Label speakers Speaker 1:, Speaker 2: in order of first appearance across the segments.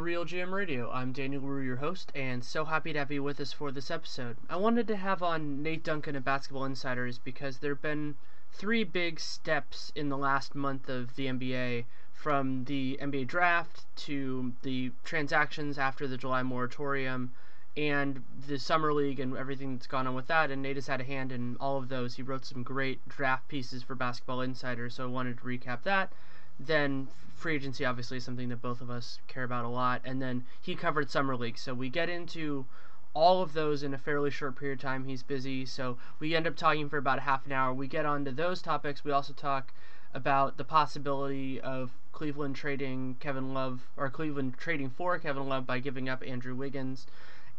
Speaker 1: Real GM Radio. I'm Danny Leroux, your host, and so happy to have you with us for this episode. I wanted to have on Nate Duncan of Basketball Insiders because there have been three big steps in the last month of the NBA from the NBA draft to the transactions after the July moratorium and the Summer League and everything that's gone on with that. And Nate has had a hand in all of those. He wrote some great draft pieces for Basketball Insiders, so I wanted to recap that. Then free agency obviously is something that both of us care about a lot. And then he covered summer league, so we get into all of those in a fairly short period of time. He's busy, so we end up talking for about half an hour. We get on to those topics. We also talk about the possibility of Cleveland trading Kevin Love or Cleveland trading for Kevin Love by giving up Andrew Wiggins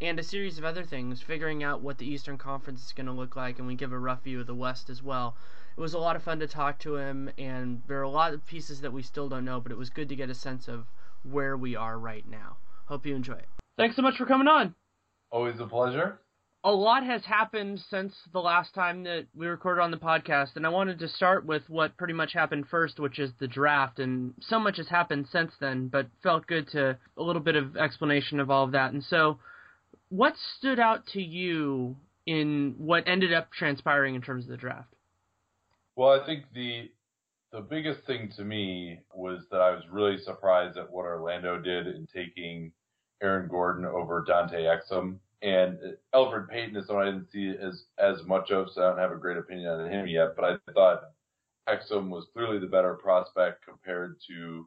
Speaker 1: and a series of other things, figuring out what the Eastern Conference is going to look like, and we give a rough view of the West as well it was a lot of fun to talk to him, and there are a lot of pieces that we still don't know, but it was good to get a sense of where we are right now. Hope you enjoy it. Thanks so much for coming on.
Speaker 2: Always a pleasure.
Speaker 1: A lot has happened since the last time that we recorded on the podcast, and I wanted to start with what pretty much happened first, which is the draft. And so much has happened since then, but felt good to a little bit of explanation of all of that. And so, what stood out to you in what ended up transpiring in terms of the draft?
Speaker 2: Well, I think the the biggest thing to me was that I was really surprised at what Orlando did in taking Aaron Gordon over Dante Exum. And Elfrid Payton is someone I didn't see as as much of, so I don't have a great opinion on him yet. But I thought Exum was clearly the better prospect compared to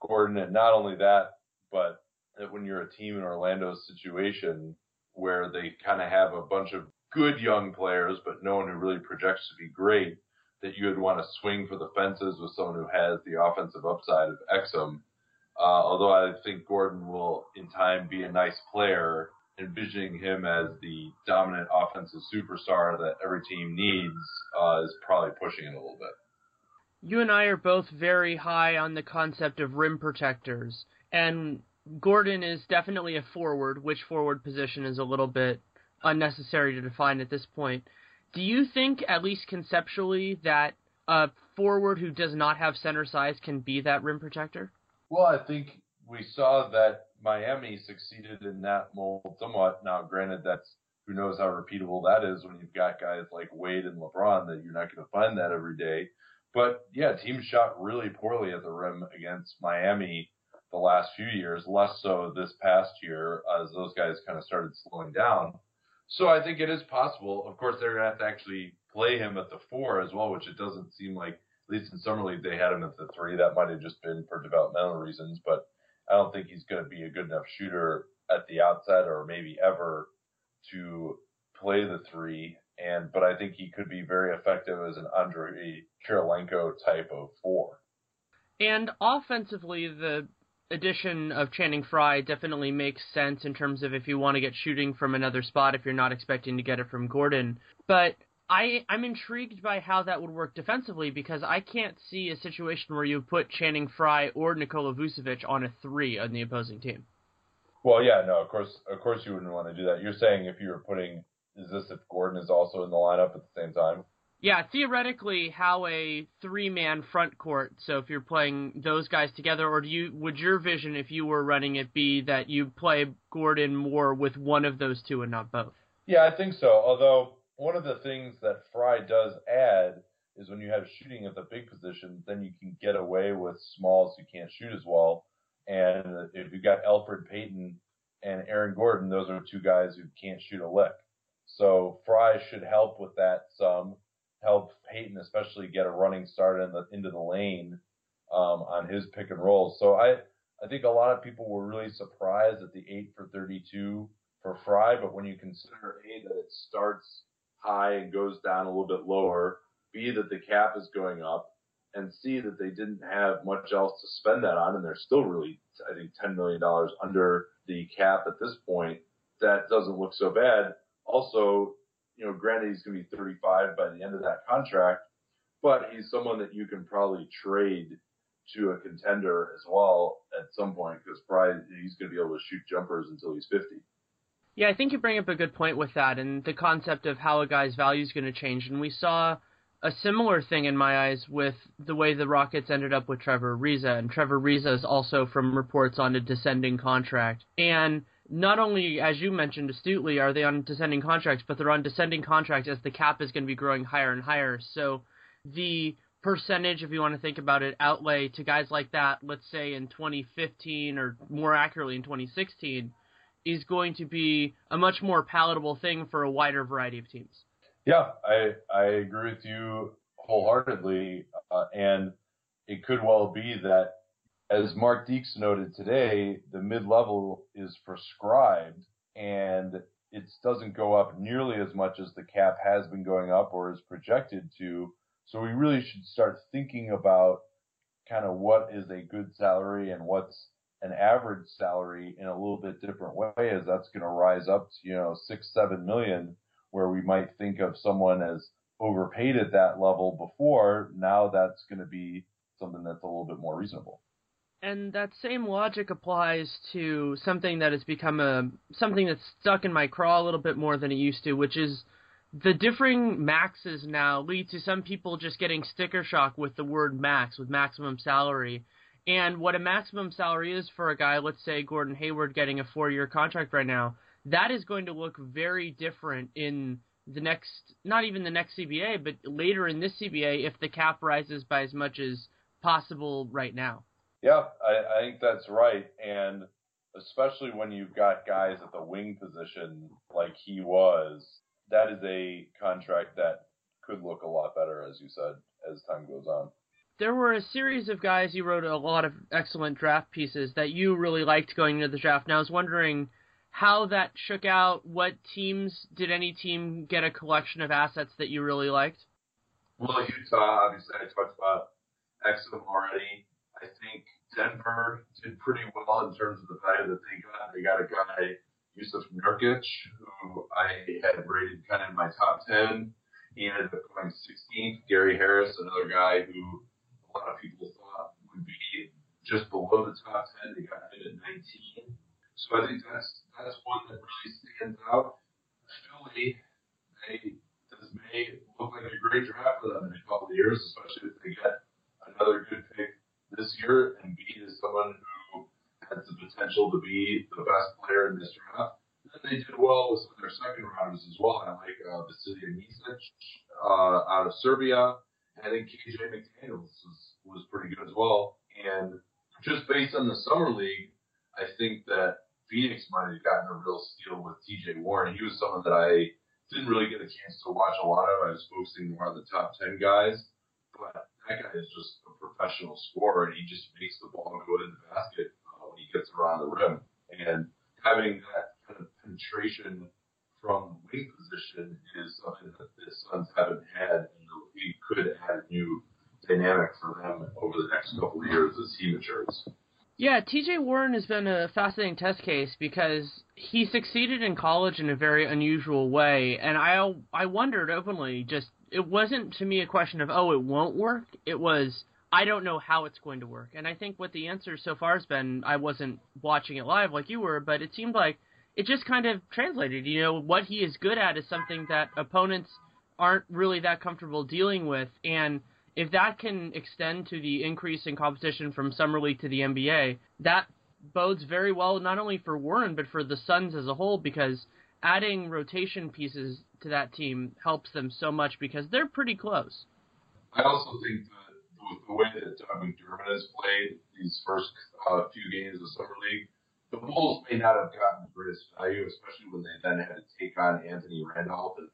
Speaker 2: Gordon. And not only that, but that when you're a team in Orlando's situation where they kind of have a bunch of good young players, but no one who really projects to be great, that you would want to swing for the fences with someone who has the offensive upside of Exum. Uh, although I think Gordon will in time be a nice player, envisioning him as the dominant offensive superstar that every team needs uh, is probably pushing it a little bit.
Speaker 1: You and I are both very high on the concept of rim protectors, and Gordon is definitely a forward. Which forward position is a little bit unnecessary to define at this point. Do you think, at least conceptually, that a forward who does not have center size can be that rim protector?
Speaker 2: Well, I think we saw that Miami succeeded in that mold somewhat. Now, granted, that's who knows how repeatable that is when you've got guys like Wade and LeBron that you're not going to find that every day. But yeah, teams shot really poorly at the rim against Miami the last few years, less so this past year as those guys kind of started slowing down. So I think it is possible. Of course, they're gonna have to actually play him at the four as well, which it doesn't seem like. At least in summer league, they had him at the three. That might have just been for developmental reasons, but I don't think he's going to be a good enough shooter at the outset or maybe ever to play the three. And but I think he could be very effective as an Andre Kirilenko type of four.
Speaker 1: And offensively, the addition of Channing Frye definitely makes sense in terms of if you want to get shooting from another spot if you're not expecting to get it from Gordon. But I I'm intrigued by how that would work defensively because I can't see a situation where you put Channing Frye or Nikola Vucevic on a three on the opposing team.
Speaker 2: Well, yeah, no, of course, of course, you wouldn't want to do that. You're saying if you were putting, is this if Gordon is also in the lineup at the same time?
Speaker 1: Yeah, theoretically, how a three-man front court. So if you're playing those guys together, or do you would your vision, if you were running it, be that you play Gordon more with one of those two and not both?
Speaker 2: Yeah, I think so. Although one of the things that Frye does add is when you have shooting at the big position, then you can get away with smalls who can't shoot as well. And if you've got Elfrid Payton and Aaron Gordon, those are two guys who can't shoot a lick. So Frye should help with that some, help Payton especially get a running start in the, into the lane um, on his pick and roll. So I, I think a lot of people were really surprised at the 8 for 32 for Frye, but when you consider A, that it starts high and goes down a little bit lower, B, that the cap is going up, and C, that they didn't have much else to spend that on, and they're still really, I think, $10 million under the cap at this point, that doesn't look so bad. Also, you know, granted he's going to be 35 by the end of that contract, but he's someone that you can probably trade to a contender as well at some point because probably he's going to be able to shoot jumpers until he's 50.
Speaker 1: Yeah, I think you bring up a good point with that and the concept of how a guy's value is going to change. And we saw a similar thing in my eyes with the way the Rockets ended up with Trevor Ariza. And Trevor Ariza is also from reports on a descending contract. And not only, as you mentioned astutely, are they on descending contracts, but they're on descending contracts as the cap is going to be growing higher and higher. So the percentage, if you want to think about it, outlay to guys like that, let's say in 2015 or more accurately in 2016, is going to be a much more palatable thing for a wider variety of teams.
Speaker 2: Yeah, I I agree with you wholeheartedly, uh, and it could well be that, as Mark Deeks noted today, the mid level is prescribed, and it doesn't go up nearly as much as the cap has been going up or is projected to. So we really should start thinking about kind of what is a good salary and what's an average salary in a little bit different way as that's going to rise up to, you know, six, seven million, where we might think of someone as overpaid at that level before. Now that's going to be something that's a little bit more reasonable.
Speaker 1: And that same logic applies to something that has become a something that's stuck in my craw a little bit more than it used to, which is the differing maxes now lead to some people just getting sticker shock with the word max, with maximum salary and what a maximum salary is for a guy, let's say Gordon Hayward getting a four year contract right now, that is going to look very different in the next, not even the next CBA, but later in this CBA if the cap rises by as much as possible right now.
Speaker 2: Yeah, I, I think that's right. And especially when you've got guys at the wing position like he was, that is a contract that could look a lot better, as you said, as time goes on
Speaker 1: there were a series of guys you wrote a lot of excellent draft pieces that you really liked going into the draft. Now I was wondering how that shook out. What teams did any team get a collection of assets that you really liked?
Speaker 2: Well, Utah, obviously, I talked about Exum already. I think Denver did pretty well in terms of the value that they got. They got a guy, Jusuf Nurkic, who I had rated kind of in my top 10. He ended up going 16th. Gary Harris, another guy who a lot of people thought would be just below the top 10. They got hit at 19. So I think that's that's one that really stands out. Philly, they this may look like a great draft for them in a couple of years, especially if they get another good pick this year Embiid is someone who has the potential to be the best player in this draft. And they did well with some of their second rounders as well. I like uh, Vasilije Micic uh, out of Serbia. I think KJ McDaniels was, was pretty good as well. And just based on the summer league, I think that Phoenix might have gotten a real steal with TJ Warren. He was someone that I didn't really get a chance to watch a lot of. I was focusing more on the top 10 guys, but that guy is just a professional scorer and he just makes the ball go in the basket uh, when he gets around the rim. And having that kind of penetration from wing position is something that the Suns haven't had, and we could add a new dynamic for them over the next couple of years as he matures.
Speaker 1: Yeah, TJ Warren has been a fascinating test case because he succeeded in college in a very unusual way, and I I wondered openly just it wasn't to me a question of oh it won't work. It was I don't know how it's going to work. And I think what the answer so far has been I wasn't watching it live like you were, but it seemed like it just kind of translated. You know, what he is good at is something that opponents aren't really that comfortable dealing with and if that can extend to the increase in competition from summer league to the NBA, that bodes very well not only for Warren but for the Suns as a whole because adding rotation pieces to that team helps them so much because they're pretty close.
Speaker 2: I also think that with the way that Doug McDermott has played these first uh, few games of summer league, the Bulls may not have gotten the greatest value, especially when they then had to take on Anthony Randolph and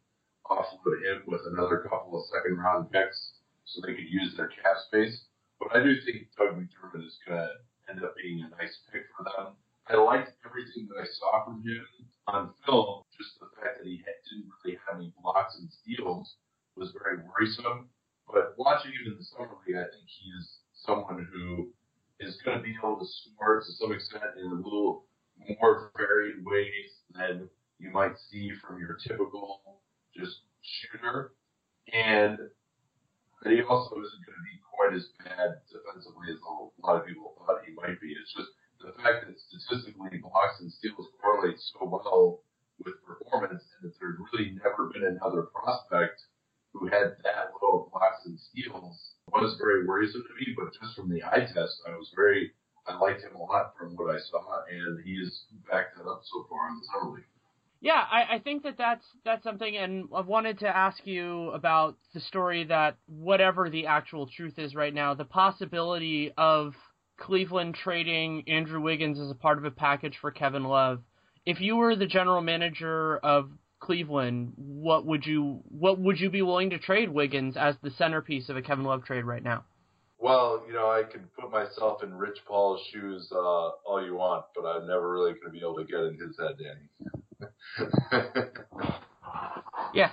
Speaker 2: offload him with another couple of second round picks so they could use their cap space. But I do think Doug McDermott is going to end up being a nice pick for them. I liked everything that I saw from him on film. Just the fact that he had, didn't really have any blocks and steals was very worrisome. But watching him in the summer league, I think he is someone who is going to be able to score to some extent in a little more varied ways than you might see from your typical just shooter. And but he also isn't going to be quite as bad defensively as a lot of people thought he might be. It's just the fact that statistically blocks and steals correlate so well with performance, and that there's really never been another prospect who had that low of blocks and steals was very worrisome to me. But just from the eye test, I was very, I liked him a lot from what I saw, and he's backed that up so far in the summer league.
Speaker 1: Yeah, I, I think that that's that's something, and I wanted to ask you about the story that whatever the actual truth is right now, the possibility of Cleveland trading Andrew Wiggins as a part of a package for Kevin Love. If you were the general manager of Cleveland, what would you what would you be willing to trade Wiggins as the centerpiece of a Kevin Love trade right now?
Speaker 2: Well, you know, I can put myself in Rich Paul's shoes uh, all you want, but I'm never really going to be able to get in his head, Danny.
Speaker 1: yeah.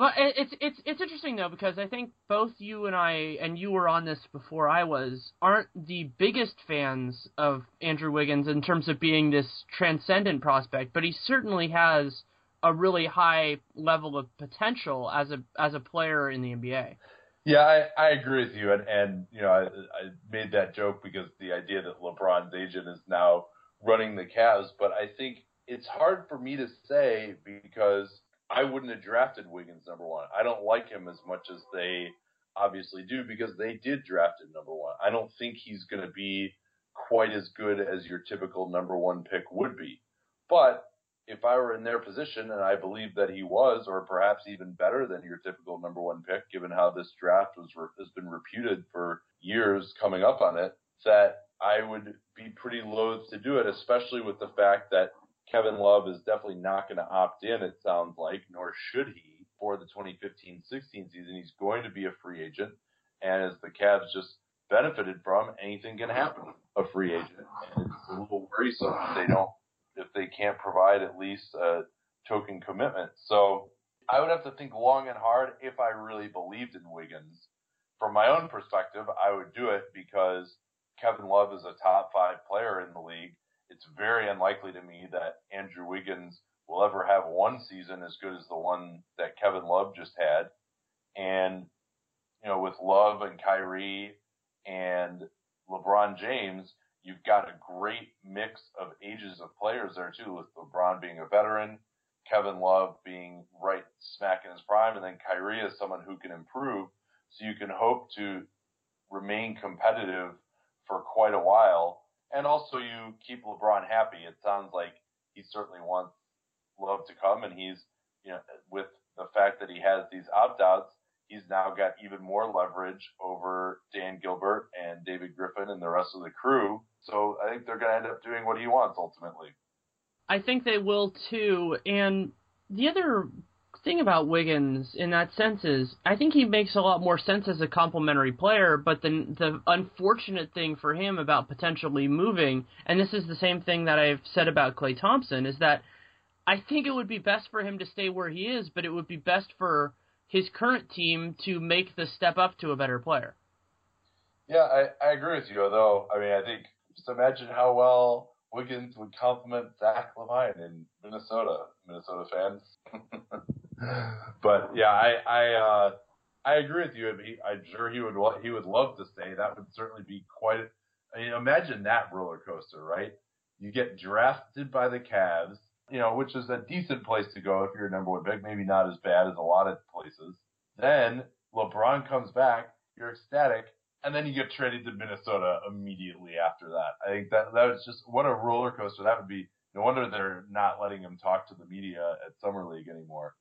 Speaker 1: Well, it's it's it's interesting though because I think both you and I and you were on this before I was aren't the biggest fans of Andrew Wiggins in terms of being this transcendent prospect, but he certainly has a really high level of potential as a as a player in the NBA.
Speaker 2: Yeah, I, I agree with you, and and you know I, I made that joke because the idea that LeBron's agent is now running the Cavs, but I think it's hard for me to say because I wouldn't have drafted Wiggins number one. I don't like him as much as they obviously do because they did draft him number one. I don't think he's going to be quite as good as your typical number one pick would be. But if I were in their position, and I believe that he was, or perhaps even better than your typical number one pick, given how this draft was has been reputed for years coming up on it, that I would be pretty loath to do it, especially with the fact that Kevin Love is definitely not going to opt in, it sounds like, nor should he for the 2015-16 season. He's going to be a free agent. And as the Cavs just benefited from, anything can happen, a free agent. And it's a little worrisome if they don't, if they can't provide at least a token commitment. So I would have to think long and hard if I really believed in Wiggins. From my own perspective, I would do it because Kevin Love is a top five player in the league it's very unlikely to me that Andrew Wiggins will ever have one season as good as the one that Kevin Love just had. And, you know, with Love and Kyrie and LeBron James, you've got a great mix of ages of players there too, with LeBron being a veteran, Kevin Love being right smack in his prime, and then Kyrie is someone who can improve. So you can hope to remain competitive for quite a while and also you keep LeBron happy. It sounds like he certainly wants Love to come, and he's you know with the fact that he has these opt outs, he's now got even more leverage over Dan Gilbert and David Griffin and the rest of the crew. So I think they're going to end up doing what he wants ultimately.
Speaker 1: I think they will too. And the other thing about Wiggins in that sense is I think he makes a lot more sense as a complementary player, but the the unfortunate thing for him about potentially moving, and this is the same thing that I've said about Klay Thompson, is that I think it would be best for him to stay where he is, but it would be best for his current team to make the step up to a better player.
Speaker 2: Yeah, I, I agree with you. Although, I mean, I think just imagine how well Wiggins would complement Zach LaVine in Minnesota, Minnesota fans. but yeah, I I uh, I agree with you. I'm sure he would he would love to stay. That would certainly be quite. I mean, imagine that roller coaster, right? You get drafted by the Cavs, you know, which is a decent place to go if you're a number one pick. Maybe not as bad as a lot of places. Then LeBron comes back, you're ecstatic, and then you get traded to Minnesota immediately after that. I think that that was just what a roller coaster that would be. No wonder they're not letting him talk to the media at summer league anymore.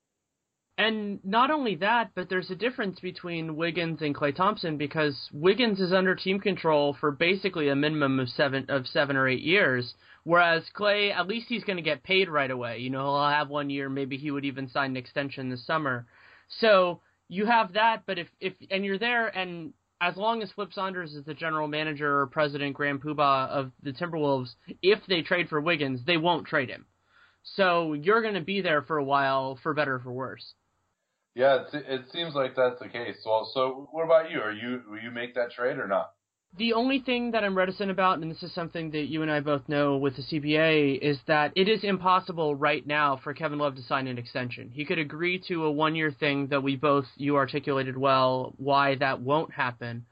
Speaker 1: And not only that, but there's a difference between Wiggins and Klay Thompson because Wiggins is under team control for basically a minimum of seven of seven or eight years, whereas Klay, at least he's going to get paid right away. You know, he'll have one year, maybe he would even sign an extension this summer. So you have that, but if if and you're there, and as long as Flip Saunders is the general manager or president, Grand Poobah of the Timberwolves, if they trade for Wiggins, they won't trade him. So you're going to be there for a while, for better or for worse.
Speaker 2: Yeah, it, it seems like that's the case. Well, so what about you? Are you will you make that trade or not?
Speaker 1: The only thing that I'm reticent about, and this is something that you and I both know with the CBA, is that it is impossible right now for Kevin Love to sign an extension. He could agree to a one year thing that we both, you articulated well, why that won't happen.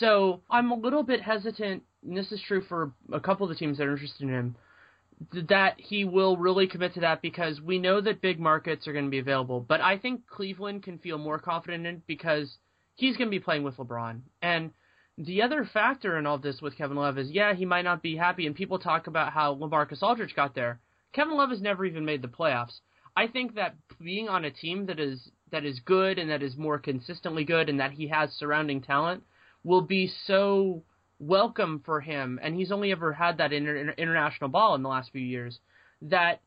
Speaker 1: So I'm a little bit hesitant, and this is true for a couple of the teams that are interested in him, that he will really commit to that because we know that big markets are going to be available. But I think Cleveland can feel more confident in because he's going to be playing with LeBron. And the other factor in all this with Kevin Love is, yeah, he might not be happy, and people talk about how LaMarcus Aldridge got there. Kevin Love has never even made the playoffs. I think that being on a team that is that is good and that is more consistently good, and that he has surrounding talent, will be so welcome for him. And he's only ever had that inter- international ball in the last few years. That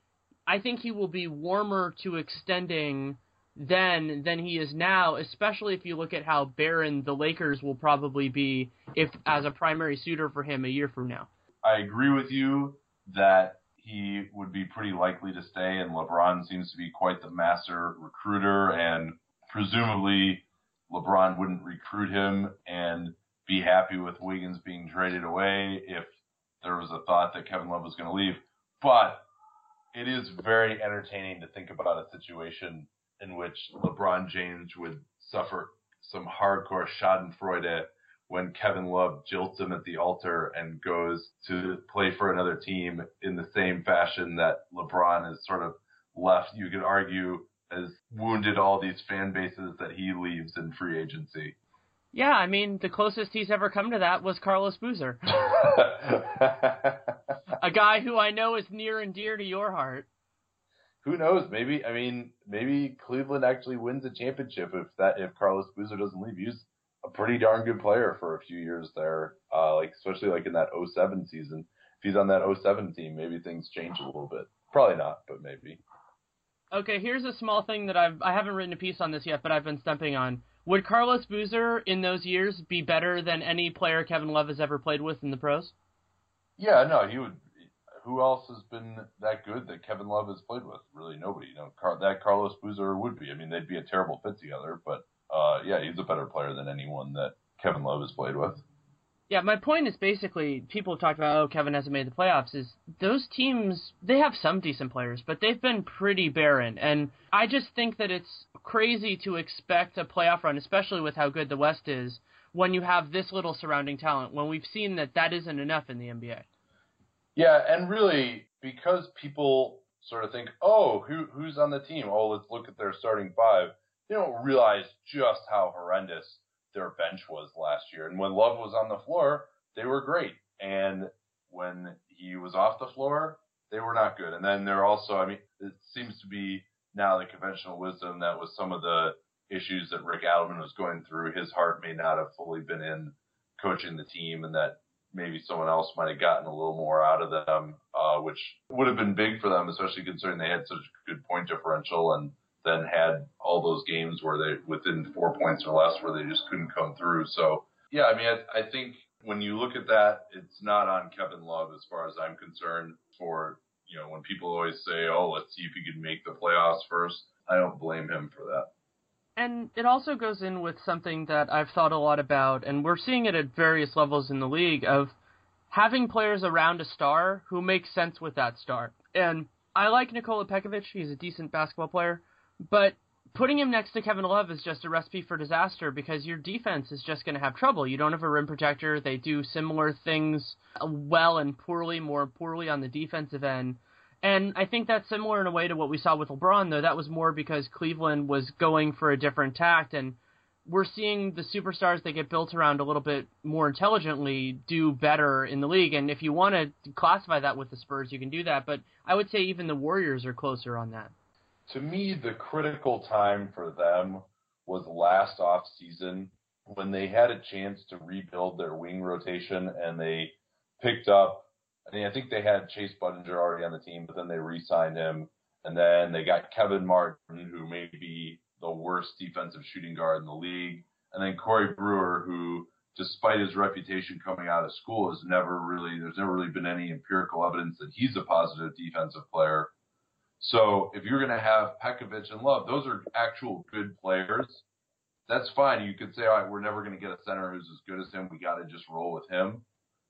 Speaker 1: I think he will be warmer to extending then than he is now, especially if you look at how barren the Lakers will probably be if as a primary suitor for him a year from now.
Speaker 2: I agree with you that he would be pretty likely to stay, and LeBron seems to be quite the master recruiter, and presumably LeBron wouldn't recruit him and be happy with Wiggins being traded away if there was a thought that Kevin Love was going to leave. But it is very entertaining to think about a situation in which LeBron James would suffer some hardcore Schadenfreude when Kevin Love jilts him at the altar and goes to play for another team in the same fashion that LeBron has sort of left, you could argue, has wounded all these fan bases that he leaves in free agency.
Speaker 1: Yeah, I mean, the closest he's ever come to that was Carlos Boozer. a guy who I know is near and dear to your heart
Speaker 2: who knows? Maybe I mean maybe Cleveland actually wins a championship if that if Carlos Boozer doesn't leave. He's a pretty darn good player for a few years there, uh, like especially like in that 07 season. If he's on that 07 team, maybe things change a little bit. Probably not, but maybe.
Speaker 1: Okay, here's a small thing that I've I haven't written a piece on this yet, but I've been stumping on. Would Carlos Boozer in those years be better than any player Kevin Love has ever played with in the pros?
Speaker 2: Yeah, no, he would who else has been that good that Kevin Love has played with? Really, nobody. You know, Car- that Carlos Boozer would be. I mean, they'd be a terrible fit together, but uh, yeah, he's a better player than anyone that Kevin Love has played with.
Speaker 1: Yeah, my point is basically people have talked about oh Kevin hasn't made the playoffs is those teams they have some decent players but they've been pretty barren and I just think that it's crazy to expect a playoff run especially with how good the West is when you have this little surrounding talent when we've seen that that isn't enough in the NBA.
Speaker 2: Yeah, and really because people sort of think, oh, who who's on the team? Oh, let's look at their starting five. They don't realize just how horrendous their bench was last year. And when Love was on the floor, they were great. And when he was off the floor, they were not good. And then they're also, I mean, it seems to be now the conventional wisdom that with some of the issues that Rick Adelman was going through, his heart may not have fully been in coaching the team and that maybe someone else might have gotten a little more out of them, uh, which would have been big for them, especially considering they had such a good point differential and then had all those games where they within four points or less where they just couldn't come through. So yeah, I mean, I, I think when you look at that, it's not on Kevin Love as far as I'm concerned. For you know, when people always say, "Oh, let's see if he can make the playoffs first, I don't blame him for that.
Speaker 1: And it also goes in with something that I've thought a lot about, and we're seeing it at various levels in the league of having players around a star who make sense with that star. And I like Nikola Pekovic; he's a decent basketball player, but putting him next to Kevin Love is just a recipe for disaster because your defense is just going to have trouble. You don't have a rim protector. They do similar things uh, well and poorly, more poorly on the defensive end. And I think that's similar in a way to what we saw with LeBron, though that was more because Cleveland was going for a different tact and we're seeing the superstars that get built around a little bit more intelligently do better in the league. And if you want to classify that with the Spurs, you can do that. But I would say even the Warriors are closer on that
Speaker 2: to me, the critical time for them was last off season when they had a chance to rebuild their wing rotation and they picked up. I mean, I think they had Chase Budinger already on the team, but then they re-signed him, and then they got Kevin Martin, who may be the worst defensive shooting guard in the league, and then Corey Brewer, who, despite his reputation coming out of school, has never really there's never really been any empirical evidence that he's a positive defensive player. So if you're going to have Pekovic and Love, those are actual good players. That's fine. You could say, all right, we're never going to get a center who's as good as him. We got to just roll with him.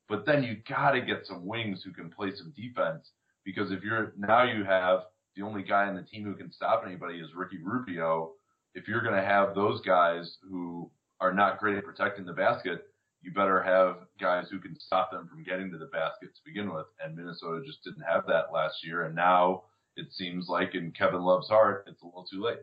Speaker 2: But then you got to get some wings who can play some defense because if you're now you have the only guy on the team who can stop anybody is Ricky Rubio. If you're going to have those guys who are not great at protecting the basket, you better have guys who can stop them from getting to the basket to begin with. And Minnesota just didn't have that last year. And now it seems like in Kevin Love's heart, it's a little too late.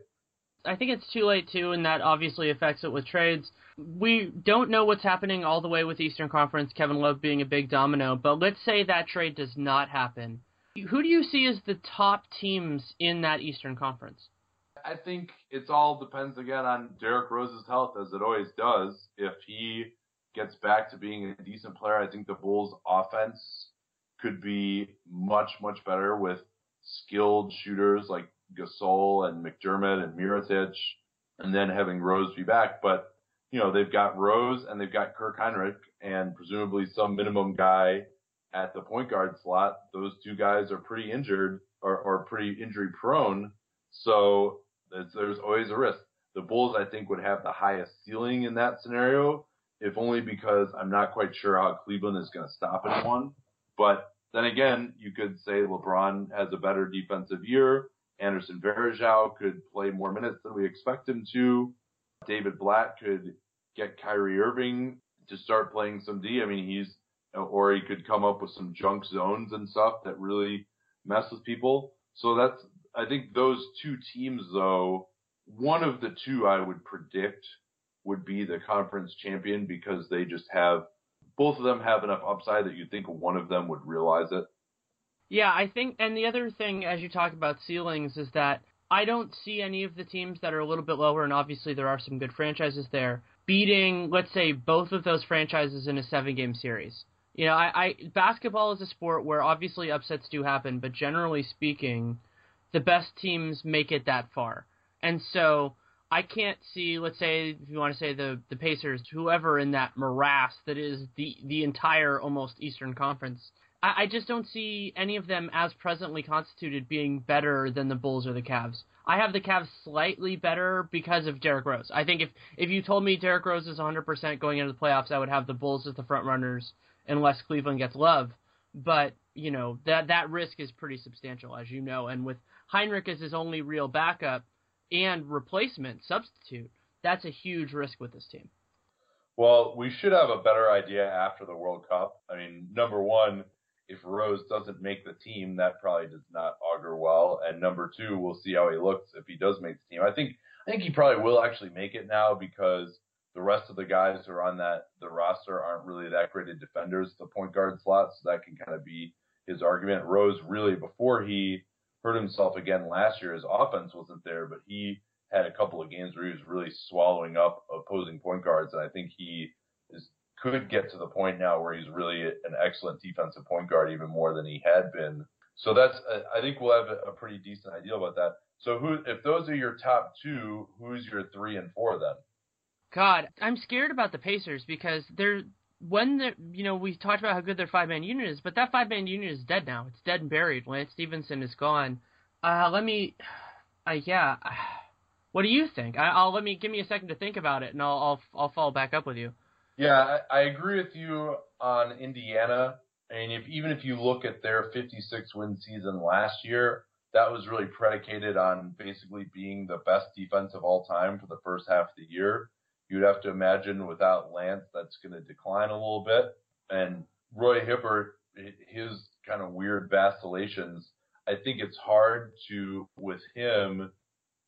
Speaker 1: I think it's too late too, and that obviously affects it with trades. We don't know what's happening all the way with Eastern Conference, Kevin Love being a big domino, but let's say that trade does not happen. Who do you see as the top teams in that Eastern Conference?
Speaker 2: I think it all depends again on Derrick Rose's health, as it always does. If he gets back to being a decent player, I think the Bulls' offense could be much, much better with skilled shooters like Gasol and McDermott and Mirotic, and then having Rose be back. But you know they've got Rose and they've got Kirk Hinrich and presumably some minimum guy at the point guard slot. Those two guys are pretty injured or, or pretty injury prone, so there's always a risk. The Bulls, I think, would have the highest ceiling in that scenario, if only because I'm not quite sure how Cleveland is going to stop anyone. But then again, you could say LeBron has a better defensive year. Anderson Varejao could play more minutes than we expect him to. David Blatt could get Kyrie Irving to start playing some D. I mean, he's, or he could come up with some junk zones and stuff that really mess with people. So that's, I think those two teams though, one of the two I would predict would be the conference champion because they just have both of them have enough upside that you'd think one of them would realize it.
Speaker 1: Yeah, I think, and the other thing, as you talk about ceilings, is that I don't see any of the teams that are a little bit lower, and obviously there are some good franchises there, beating, let's say, both of those franchises in a seven game series. You know, I, I basketball is a sport where obviously upsets do happen, but generally speaking, the best teams make it that far. And so I can't see, let's say, if you want to say the the Pacers, whoever in that morass that is the the entire almost Eastern Conference. I, I just don't see any of them as presently constituted being better than the Bulls or the Cavs. I have the Cavs slightly better because of Derrick Rose. I think if if you told me Derrick Rose is 100% going into the playoffs, I would have the Bulls as the front runners unless Cleveland gets love. But you know that that risk is pretty substantial, as you know. And with Hinrich as his only real backup and replacement substitute, that's a huge risk with this team.
Speaker 2: Well, we should have a better idea after the World Cup. I mean, number one, if Rose doesn't make the team, that probably does not augur well. And number two, we'll see how he looks if he does make the team. I think I think he probably will actually make it now because the rest of the guys who are on that the roster aren't really that great of defenders the point guard slot, so that can kind of be his argument. Rose really before he hurt himself again last year. His offense wasn't there, but he had a couple of games where he was really swallowing up opposing point guards, and I think he is could get to the point now where he's really an excellent defensive point guard, even more than he had been. So that's uh, I think we'll have a pretty decent idea about that. So who, if those are your top two, who's your three and four then?
Speaker 1: God, I'm scared about the Pacers because they're when the you know we talked about how good their five man unit is, but that five man unit is dead now. It's dead and buried. Lance Stephenson is gone. Uh, let me, uh, yeah. What do you think? I, will let me give me a second to think about it, and I'll I'll, I'll follow back up with you.
Speaker 2: Yeah, I, I agree with you on Indiana. And if even if you look at their 56 win season last year, that was really predicated on basically being the best defense of all time for the first half of the year. You'd have to imagine without Lance, that's going to decline a little bit. And Roy Hibbert, his kind of weird vacillations, I think it's hard to, with him,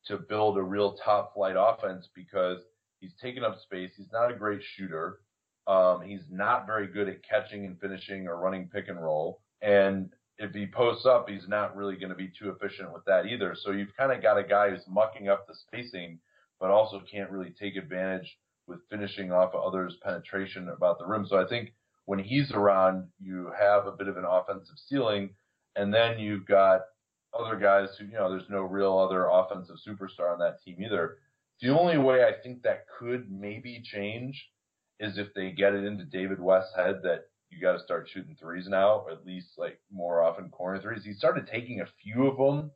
Speaker 2: to build a real top flight offense because he's taking up space. He's not a great shooter. Um, he's not very good at catching and finishing or running pick and roll. And if he posts up, he's not really going to be too efficient with that either. So you've kind of got a guy who's mucking up the spacing, but also can't really take advantage with finishing off others' penetration about the rim. So I think when he's around, you have a bit of an offensive ceiling, and then you've got other guys who, you know, there's no real other offensive superstar on that team either. The only way I think that could maybe change is if they get it into David West's head that you got to start shooting threes now, or at least like more often corner threes. He started taking a few of them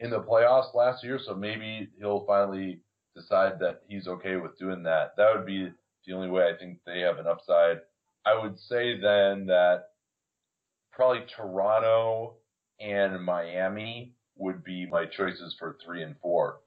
Speaker 2: in the playoffs last year, so maybe he'll finally decide that he's okay with doing that. That would be the only way I think they have an upside. I would say then that probably Toronto and Miami would be my choices for three and four.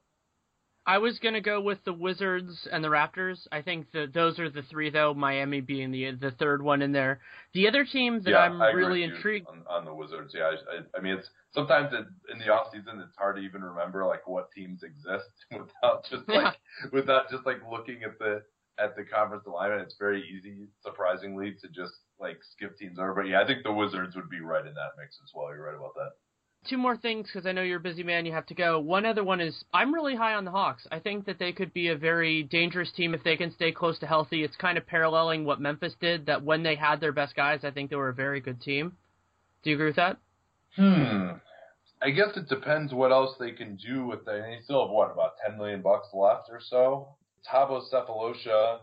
Speaker 1: I was gonna go with the Wizards and the Raptors. I think that those are the three, though. Miami being the the third one in there. The other team that
Speaker 2: yeah,
Speaker 1: I'm really intrigued
Speaker 2: on, on, the Wizards. Yeah, I, I mean it's sometimes it, in the off season it's hard to even remember like what teams exist without just like yeah. without just like looking at the at the conference alignment. It's very easy, surprisingly, to just like skip teams over. But yeah, I think the Wizards would be right in that mix as well. You're right about that
Speaker 1: two more things because I know you're a busy man. You have to go. One other one is I'm really high on the Hawks. I think that they could be a very dangerous team if they can stay close to healthy. It's kind of paralleling what Memphis did. That when they had their best guys, I think they were a very good team. Do you agree with that?
Speaker 2: Hmm. I guess it depends what else they can do with that. They still have what about ten million bucks left or so. Thabo Sefolosha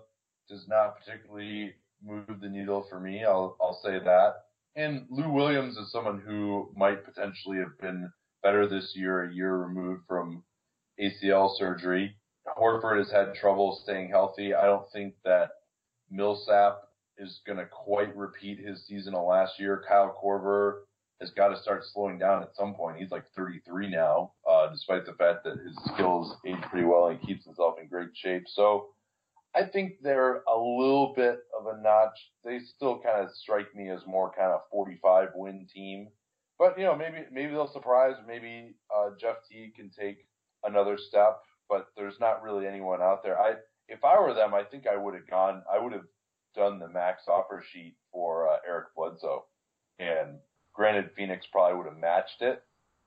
Speaker 2: does not particularly move the needle for me. I'll I'll say that. And Lou Williams is someone who might potentially have been better this year, a year removed from ACL surgery. Horford has had trouble staying healthy. I don't think that Millsap is going to quite repeat his season of last year. Kyle Korver has got to start slowing down at some point. He's like 33 now, uh, despite the fact that his skills age pretty well and keeps himself in great shape. So I think they're a little bit of a notch. They still kind of strike me as more kind of 45 win team. But you know, maybe maybe they'll surprise. Maybe uh, Jeff Teague can take another step. But there's not really anyone out there. I if I were them, I think I would have gone. I would have done the max offer sheet for uh, Eric Bledsoe. And granted, Phoenix probably would have matched it.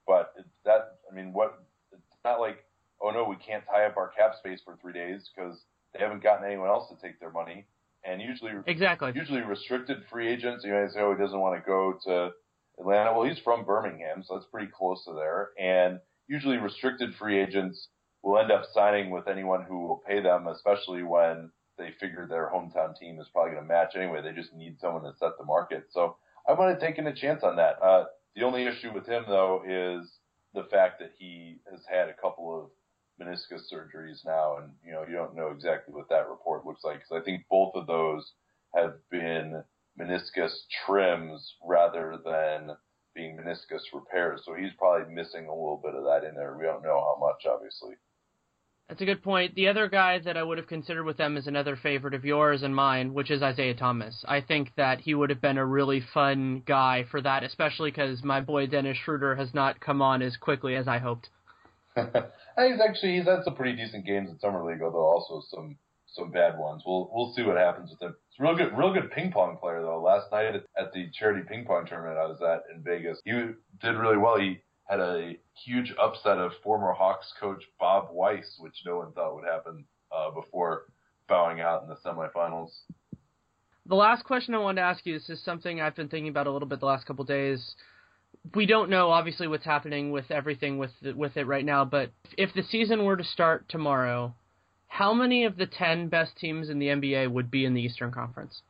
Speaker 2: But that I mean, what? It's not like oh no, we can't tie up our cap space for three days because they haven't gotten anyone else to take their money. And usually,
Speaker 1: exactly,
Speaker 2: usually restricted free agents. You know, say, oh, he doesn't want to go to Atlanta. Well, he's from Birmingham, so that's pretty close to there. And usually, restricted free agents will end up signing with anyone who will pay them, especially when they figure their hometown team is probably going to match anyway. They just need someone to set the market. So I might have taken a chance on that. Uh, the only issue with him though is the fact that he has had a couple of meniscus surgeries now, and you know you don't know exactly what that report looks like because I think both of those have been meniscus trims rather than being meniscus repairs. So he's probably missing a little bit of that in there. We don't know how much, obviously.
Speaker 1: That's a good point. The other guy that I would have considered with them is another favorite of yours and mine, which is Isaiah Thomas. I think that he would have been a really fun guy for that, especially because my boy Dennis Schroeder has not come on as quickly as I hoped.
Speaker 2: He's actually he's had some pretty decent games in summer league, although also some some bad ones. We'll we'll see what happens with him. It's a real good real good ping pong player though. Last night at the charity ping pong tournament I was at in Vegas, he did really well. He had a huge upset of former Hawks coach Bob Weiss, which no one thought would happen uh, before bowing out in the semifinals.
Speaker 1: The last question I wanted to ask you, this is something I've been thinking about a little bit the last couple of days we don't know obviously what's happening with everything with with it right now, but if the season were to start tomorrow, how many of the 10 best teams in the NBA would be in the Eastern Conference?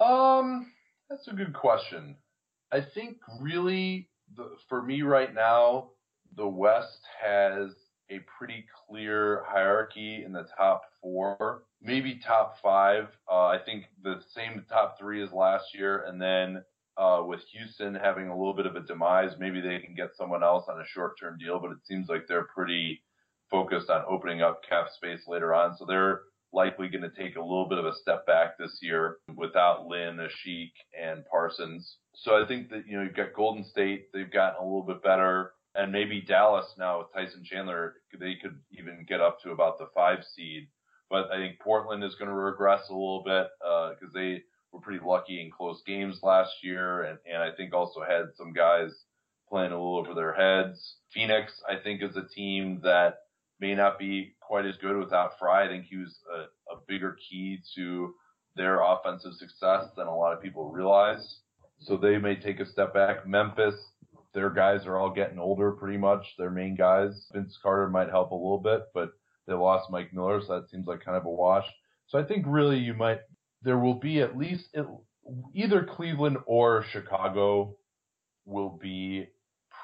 Speaker 2: Um, that's a good question. I think really the, for me right now, the West has a pretty clear hierarchy in the top four, maybe top five. Uh, I think the same top three as last year, and then uh, with Houston having a little bit of a demise, maybe they can get someone else on a short-term deal. But it seems like they're pretty focused on opening up cap space later on, so they're likely going to take a little bit of a step back this year without Lin, Asik, and Parsons. So I think that you know you've got Golden State, they've gotten a little bit better and maybe Dallas now with Tyson Chandler, they could even get up to about the five seed. But I think Portland is going to regress a little bit because uh, they were pretty lucky in close games last year, and, and I think also had some guys playing a little over their heads. Phoenix, I think, is a team that may not be quite as good without Frye. I think he was a, a bigger key to their offensive success than a lot of people realize. So they may take a step back. Memphis, their guys are all getting older pretty much. Their main guys. Vince Carter might help a little bit, but they lost Mike Miller, so that seems like kind of a wash. So I think really you might, there will be at least either Cleveland or Chicago will be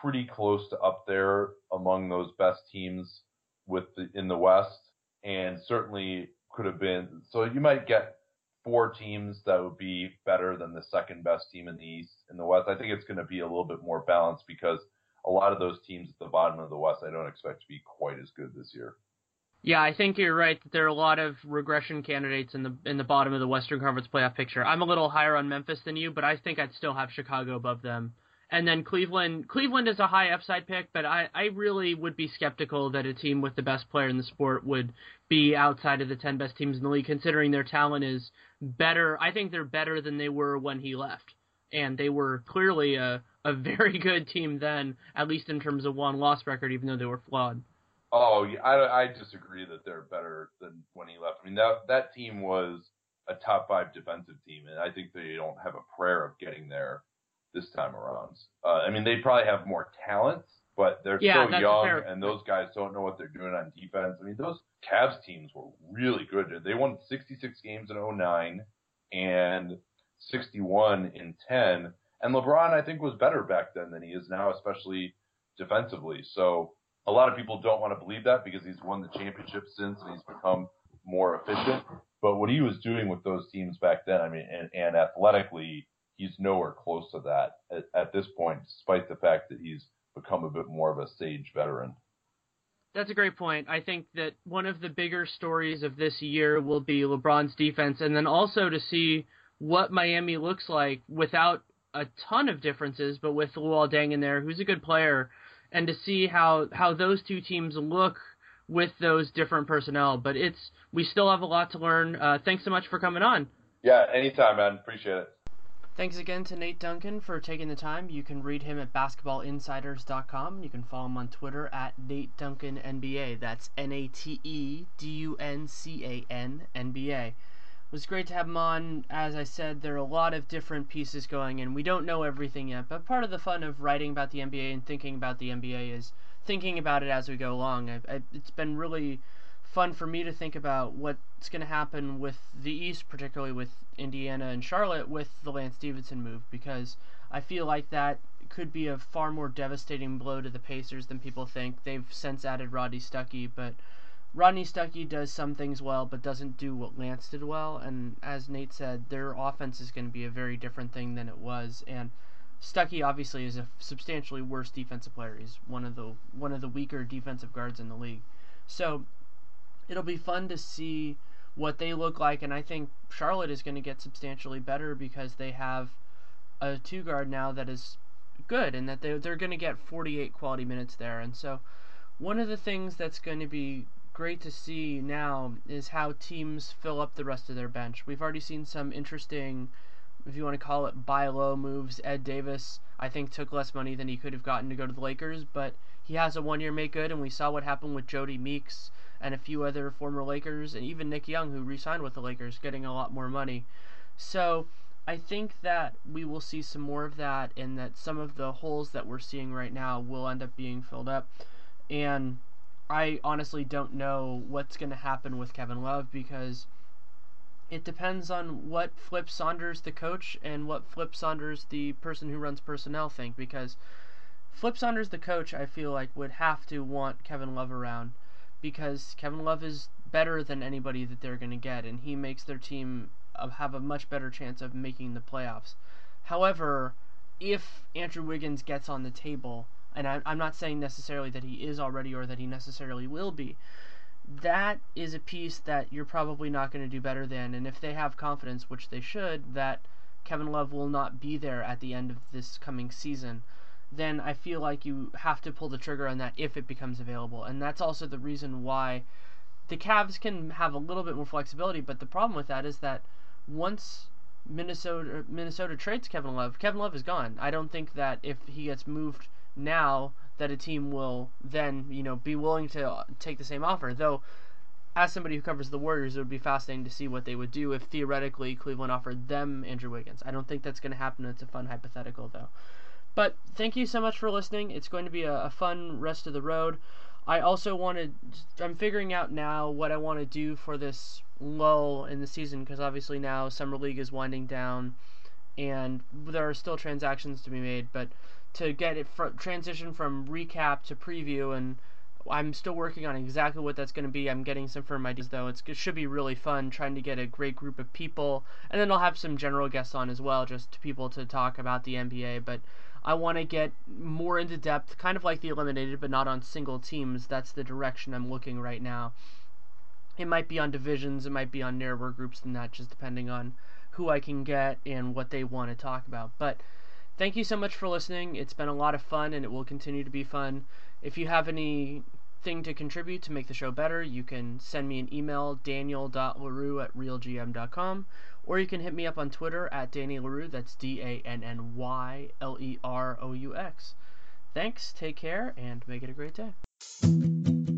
Speaker 2: pretty close to up there among those best teams with the, in the West and certainly could have been, so you might get four teams that would be better than the second best team in the East. In the West, I think it's going to be a little bit more balanced because a lot of those teams at the bottom of the West, I don't expect to be quite as good this year.
Speaker 1: Yeah, I think you're right that there are a lot of regression candidates in the in the bottom of the Western Conference playoff picture. I'm a little higher on Memphis than you, but I think I'd still have Chicago above them. And then Cleveland, Cleveland is a high upside pick, but I, I really would be skeptical that a team with the best player in the sport would be outside of the 10 best teams in the league, considering their talent is better. I think they're better than they were when he left. And they were clearly a, a very good team then, at least in terms of one loss record, even though they were flawed.
Speaker 2: Oh, yeah, I, I disagree that they're better than when he left. I mean, that, that team was a top five defensive team, and I think they don't have a prayer of getting there this time around. Uh, I mean, they probably have more talent, but they're yeah, so young, and those guys don't know what they're doing on defense. I mean, those Cavs teams were really good. They won 66 games in 09 and 61 in 10. And LeBron, I think, was better back then than he is now, especially defensively. So a lot of people don't want to believe that because he's won the championship since and he's become more efficient. But what he was doing with those teams back then, I mean, and, and athletically, he's nowhere close to that at, at this point, despite the fact that he's become a bit more of a sage veteran.
Speaker 1: That's a great point. I think that one of the bigger stories of this year will be LeBron's defense, and then also to see what Miami looks like without a ton of differences, but with Luol Deng in there, who's a good player, and to see how how those two teams look with those different personnel. But it's we still have a lot to learn. Uh, thanks so much for coming on.
Speaker 2: Yeah, anytime, man. Appreciate it.
Speaker 1: Thanks again to Nate Duncan for taking the time. You can read him at basketballinsiders.com. You can follow him on Twitter at Nate Duncan NBA. That's N A T E D U N C A N NBA. It was great to have him on. As I said, there are a lot of different pieces going in. We don't know everything yet, but part of the fun of writing about the NBA and thinking about the NBA is thinking about it as we go along. I, I, it's been really fun for me to think about what's going to happen with the East, particularly with Indiana and Charlotte, with the Lance Stephenson move, because I feel like that could be a far more devastating blow to the Pacers than people think. They've since added Rodney Stuckey, but Rodney Stuckey does some things well, but doesn't do what Lance did well. And as Nate said, their offense is going to be a very different thing than it was. And Stuckey obviously is a substantially worse defensive player. He's one of the one of the weaker defensive guards in the league. So it'll be fun to see what they look like, and I think Charlotte is going to get substantially better because they have a two guard now that is good, and that they they're going to get 48 quality minutes there, and so one of the things that's going to be great to see now is how teams fill up the rest of their bench. We've already seen some interesting, if you want to call it buy low moves. Ed Davis, I think, took less money than he could have gotten to go to the Lakers, but he has a one year make good, and we saw what happened with Jodie Meeks and a few other former Lakers, and even Nick Young, who re signed with the Lakers, getting a lot more money. So I think that we will see some more of that, and that some of the holes that we're seeing right now will end up being filled up. And I honestly don't know what's going to happen with Kevin Love because it depends on what Flip Saunders, the coach, and what Flip Saunders, the person who runs personnel, think. Because Flip Saunders, the coach, I feel like would have to want Kevin Love around because Kevin Love is better than anybody that they're going to get, and he makes their team have a much better chance of making the playoffs. However, if Andrew Wiggins gets on the table, and I, I'm not saying necessarily that he is already or that he necessarily will be, that is a piece that you're probably not going to do better than. And if they have confidence, which they should, that Kevin Love will not be there at the end of this coming season, then I feel like you have to pull the trigger on that if it becomes available. And that's also the reason why the Cavs can have a little bit more flexibility. But the problem with that is that once Minnesota Minnesota trades Kevin Love, Kevin Love is gone. I don't think that if he gets moved now that a team will then, you know, be willing to uh, take the same offer. Though as somebody who covers the Warriors, it would be fascinating to see what they would do if theoretically Cleveland offered them Andrew Wiggins. I don't think that's going to happen. It's a fun hypothetical, though. But thank you so much for listening. It's going to be a, a fun rest of the road. I also wanted, I'm figuring out now what I want to do for this lull in the season because obviously now Summer League is winding down and there are still transactions to be made, but to get it fr- transition from recap to preview and I'm still working on exactly what that's going to be. I'm getting some firm ideas though. It's, it should be really fun trying to get a great group of people, and then I'll have some general guests on as well, just people to talk about the NBA. But I want to get more into depth, kind of like the eliminated, but not on single teams. That's the direction I'm looking right now. It might be on divisions, it might be on narrower groups than that, just depending on who I can get and what they want to talk about. But thank you so much for listening. It's been a lot of fun, and it will continue to be fun. If you have anything to contribute to make the show better, you can send me an email, daniel.leroux at realgm.com, or you can hit me up on Twitter at Danny Leroux. That's D A N N Y L E R O U X. Thanks, take care, and make it a great day.